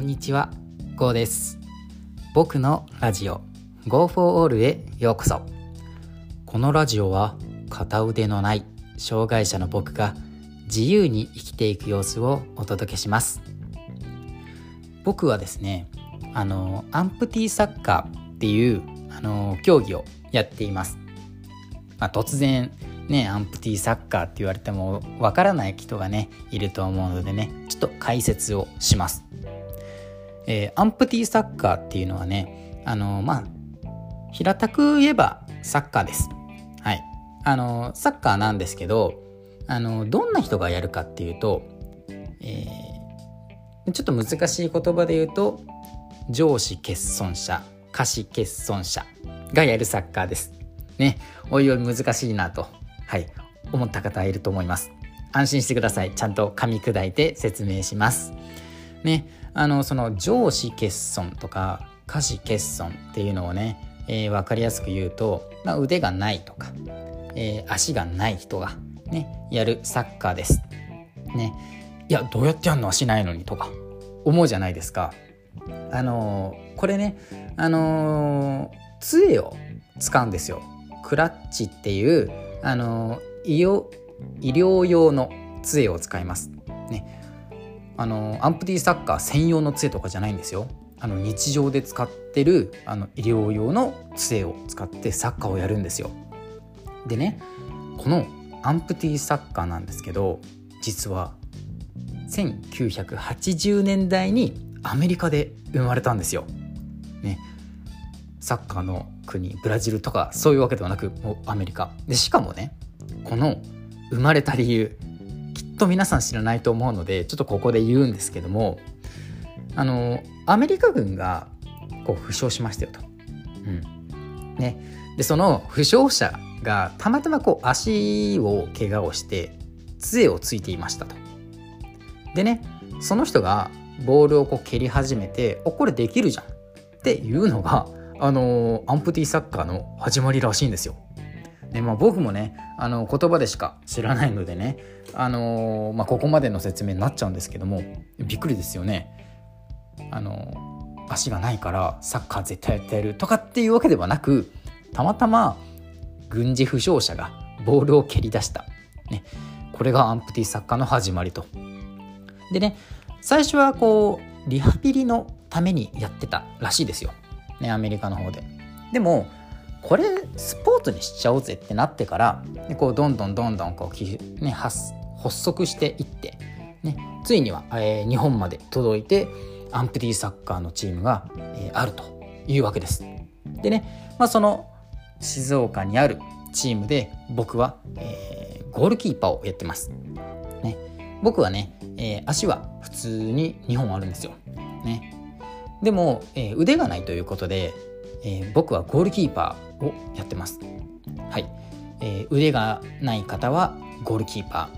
こんにちは、ゴーです。僕のラジオ Go for All へようこそ。このラジオは片腕のない障害者の僕が自由に生きていく様子をお届けします。僕はですね、あのアンプティサッカーっていうあの競技をやっています。まあ、突然ねアンプティサッカーって言われてもわからない人がねいると思うのでねちょっと解説をします。えーアンプティサッカーっていうのはねあのまあ平たく言えばサッカーです。はい。あのサッカーなんですけどあのどんな人がやるかっていうと、えちょっと難しい言葉で言うと上司欠損者下肢欠損者がやるサッカーです。ね、おいおい難しいなと、はい、思った方いると思います。安心してください。ちゃんと噛み砕いて説明します。ね、あのその上司欠損とか下肢欠損っていうのをね、えー、分かりやすく言うと、まあ、腕がないとか、えー足がない人がねやるサッカーです。ね、いやどうやってやるの足ないのにとか思うじゃないですか。あのーこれねあのー杖を使うんですよ。クラッチっていうあのー医療医療用の杖を使います。ね、あのアンプティサッカー専用の杖とかじゃないんですよ。あの日常で使ってるあの医療用の杖を使ってサッカーをやるんですよ。でねこのアンプティサッカーなんですけど実は1980年代にアメリカで生まれたんですよ。ね、サッカーの国ブラジルとかそういうわけではなくもうアメリカでしかもねこの生まれた理由と皆さん知らないと思うのでちょっとここで言うんですけどもあのアメリカ軍がこう負傷しましたよと。うんね、でその負傷者がたまたまこう足を怪我をして杖をついていましたと。でねその人がボールをこう蹴り始めて「おこれできるじゃん」っていうのがあのアンプティサッカーの始まりらしいんですよ。でまあ、僕もねあの言葉でしか知らないのでね、あのまあ、ここまでの説明になっちゃうんですけどもびっくりですよね。あの足がないからサッカー絶対やってやるとかっていうわけではなくたまたま軍事負傷者がボールを蹴り出した、ね、これがアンプティサッカーの始まりと。でね最初はこうリハビリのためにやってたらしいですよ、ね、アメリカの方で。でもこれスポーツにしちゃおうぜってなってからこうどんどんどんどんこう、ね、発発足していって、ね、ついには、えー日本まで届いてアンプティサッカーのチームが、えーあるというわけです。でね、まあ、その静岡にあるチームで僕は、えーゴールキーパーをやってます。ね、僕はね、えー足は普通に2本あるんですよ。ね、でも、えー腕がないということで、えー僕はゴールキーパーをやってます。はい、えー腕がない方はゴールキーパ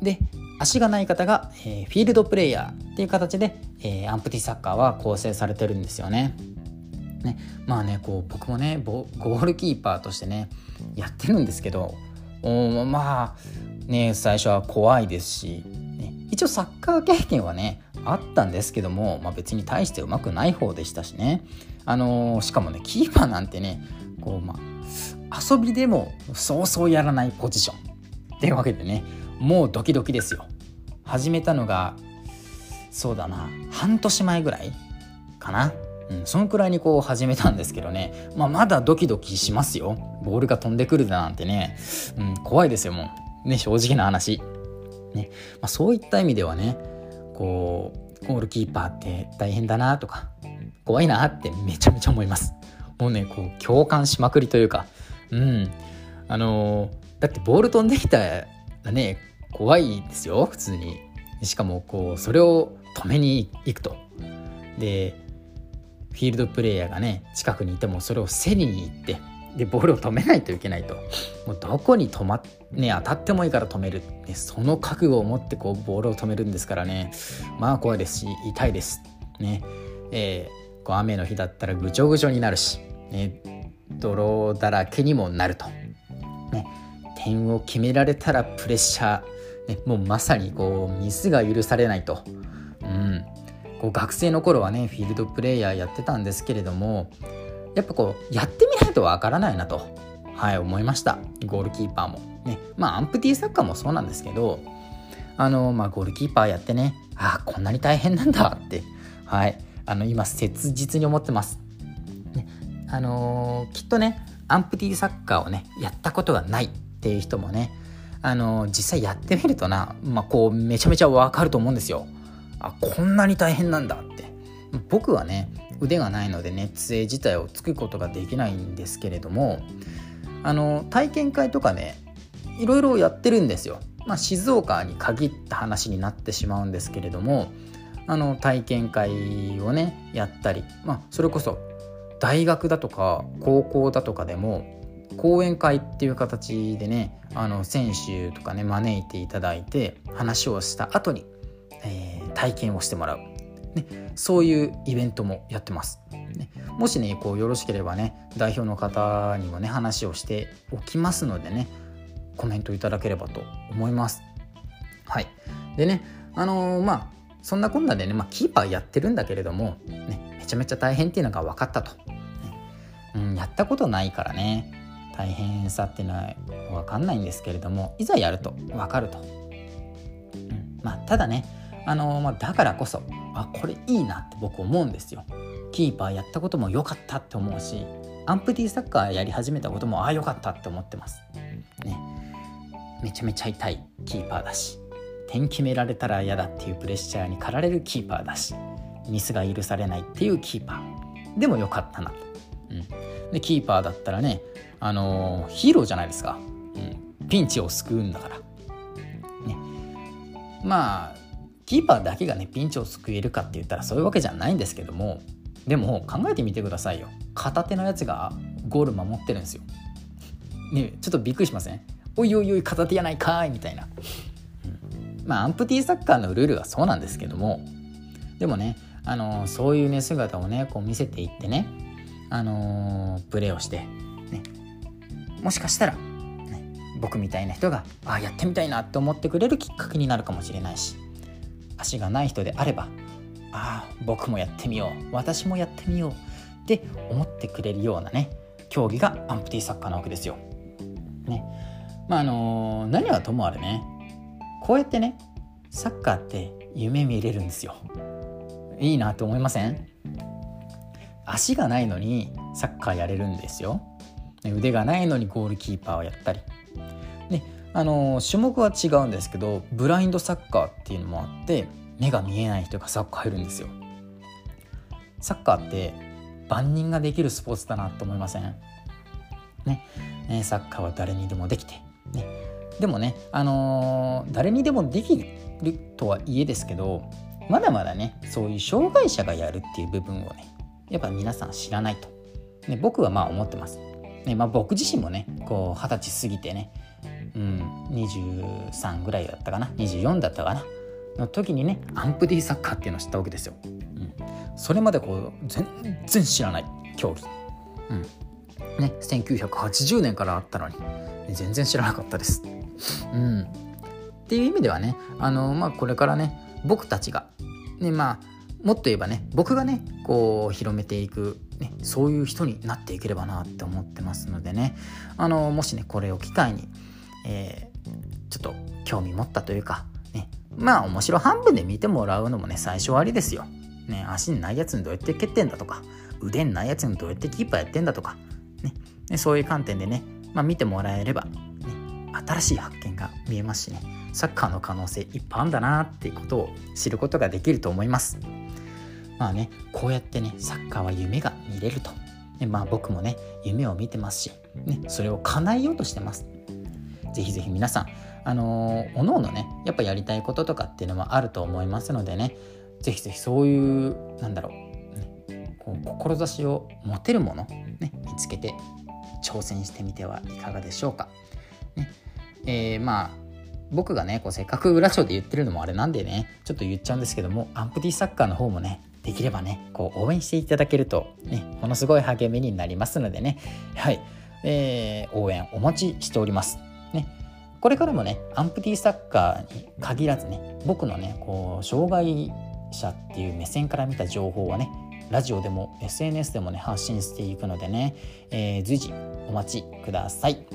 ー。で足がない方が、えーフィールドプレイヤーっていう形で、えーアンプティサッカーは構成されてるんですよね。ね。まあねこう僕もねボゴールキーパーとしてねやってるんですけどおまあね最初は怖いですし、ね、一応サッカー経験はねあったんですけども、まあ、別に大してうまくない方でしたしね、あのーしかもねキーパーなんてねこう、まあ、遊びでもそうそうやらないポジション。っていうわけでねもうドキドキですよ。始めたのがそうだな半年前ぐらいかな。うん、そのくらいにこう始めたんですけどね、まあ、まだドキドキしますよ。ボールが飛んでくるだなんてね、うん、怖いですよもう。ね正直な話、ねまあ、そういった意味ではねこうゴールキーパーって大変だなとか怖いなってめちゃめちゃ思います。もうねこう共感しまくりというか。うん。あのーだってボール飛んできたらね怖いですよ普通に。しかもこうそれを止めに行くと。でフィールドプレーヤーがね近くにいてもそれを競りに行ってでボールを止めないといけないと。もうどこに止まっね当たってもいいから止める、ね、その覚悟を持ってこうボールを止めるんですからね。まあ怖いですし痛いです。ね。えーこう雨の日だったらぐちょぐちょになるし、ね、泥だらけにもなると、ね、点を決められたらプレッシャー、ね、もうまさにこうミスが許されないと、うん、こう学生の頃はねフィールドプレーヤーやってたんですけれどもやっぱこうやってみないとわからないなと、はい、思いました。ゴールキーパーも。ねまあアンプティーサッカーもそうなんですけどあの、まあ、ゴールキーパーやってねあこんなに大変なんだって、はい、あの今切実に思ってます。ねあのー、きっとねアンプティサッカーをねやったことがないっていう人もねあのー、実際やってみるとな、まあ、こうめちゃめちゃわかると思うんですよ。あこんなに大変なんだって僕はね腕がないのでね杖自体をつくことができないんですけれどもあの体験会とかねいろいろやってるんですよ。まあ、静岡に限った話になってしまうんですけれどもあの体験会をねやったり、まあ、それこそ大学だとか高校だとかでも講演会っていう形でねあの選手とかね招いていただいて話をした後に、えー、体験をしてもらう、ね、そういうイベントもやってます。ね、もしねこうよろしければね代表の方にもね話をしておきますのでねコメントいただければと思います。はい、でねあのー、まあそんなこんなでね、まあ、キーパーやってるんだけれども、ね、めちゃめちゃ大変っていうのが分かったと、うん、やったことないからね。大変さっていうのは分かんないんですけれどもいざやると分かると、うん、まあただねあの、まあ、だからこそあこれいいなって僕思うんですよ。キーパーやったことも良かったって思うしアンプティサッカーやり始めたこともああ良かったって思ってます。ねめちゃめちゃ痛いキーパーだし。点決められたら嫌だっていうプレッシャーに駆られるキーパーだしミスが許されないっていうキーパー。でもよかったな、うん、でキーパーだったらねあのー、ヒーローじゃないですか、うん、ピンチを救うんだから、ね、まあキーパーだけがねピンチを救えるかって言ったらそういうわけじゃないんですけどもでも考えてみてくださいよ。片手のやつがゴール守ってるんですよ。ねちょっとびっくりしません？おいおいおい片手やないかいみたいな、まあアンプティサッカーのルールはそうなんですけども。でもねあのそういうね姿をねこう見せていってねあの、プレーをして、ね、もしかしたら、ね、僕みたいな人があやってみたいなって思ってくれるきっかけになるかもしれないし足がない人であればああ僕もやってみよう私もやってみようって思ってくれるようなね競技がアンプティサッカーなわけですよ。ね、まああの何はともあれねこうやってねサッカーって夢見れるんですよ。いいなと思いません？足がないのにサッカーやれるんですよ。腕がないのにゴールキーパーをやったり。であの種目は違うんですけどブラインドサッカーっていうのもあって目が見えない人がサッカー入るんですよ。サッカーって万人ができるスポーツだなと思いません？ねサッカーは誰にでもできてね、でもね、あのー、誰にでもできるとはいえですけどまだまだねそういう障害者がやるっていう部分をねやっぱ皆さん知らないと、ね、僕はまあ思ってます、ねまあ、僕自身もねこう二十歳過ぎてね、うん、23ぐらいだったかな24だったかなの時にねアンプディサッカーっていうのを知ったわけですよ、うん、それまでこう全然知らない競技、うん。ね、1980年からあったのに全然知らなかったです。うん、っていう意味ではねあの、まあ、これからね僕たちが、ねまあ、もっと言えばね僕がねこう広めていく、ね、そういう人になっていければなって思ってますのでねあのもしねこれを機会に、えー、ちょっと興味持ったというか、ね、まあ面白半分で見てもらうのもね最初はありですよ。ね、足にないやつにどうやって蹴ってんだとか腕にないやつにどうやってキーパーやってんだとか、ね、ねそういう観点でねまあ、見てもらえれば、新しい発見が見えますしね。サッカーの可能性いっぱいあんだなっていうことを知ることができると思います。まあねこうやってねサッカーは夢が見れると、ね、まあ僕もね夢を見てますし、ね、それを叶えようとしてます。ぜひぜひ皆さんあのー、おのおのねやっぱやりたいこととかっていうのもあると思いますのでね。ぜひぜひそういうなんだろう、ね、こう志を持てるもの、ね、見つけて挑戦してみてはいかがでしょうか。ねえー、まあ僕がねこうせっかくラジオで言ってるのもあれなんでねちょっと言っちゃうんですけどもアンプティサッカーの方もねできればねこう応援していただけるとねものすごい励みになりますのでねはい、えー、応援お待ちしております。ね。これからもねアンプティサッカーに限らずね僕のねこう障害者っていう目線から見た情報はねラジオでも SNS でもね発信していくのでね、えー、随時お待ちください。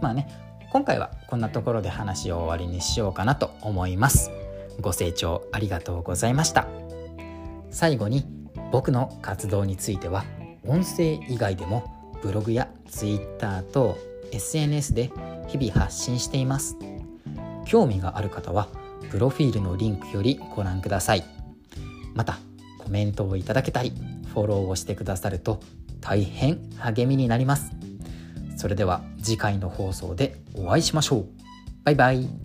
まあね今回はこんなところで話を終わりにしようかなと思います。ご清聴ありがとうございました。最後に僕の活動については音声以外でもブログや Twitter と SNS で日々発信しています。興味がある方はプロフィールのリンクよりご覧ください。またコメントをいただけたりフォローをしてくださると大変励みになります。それでは次回の放送でお会いしましょう。バイバイ。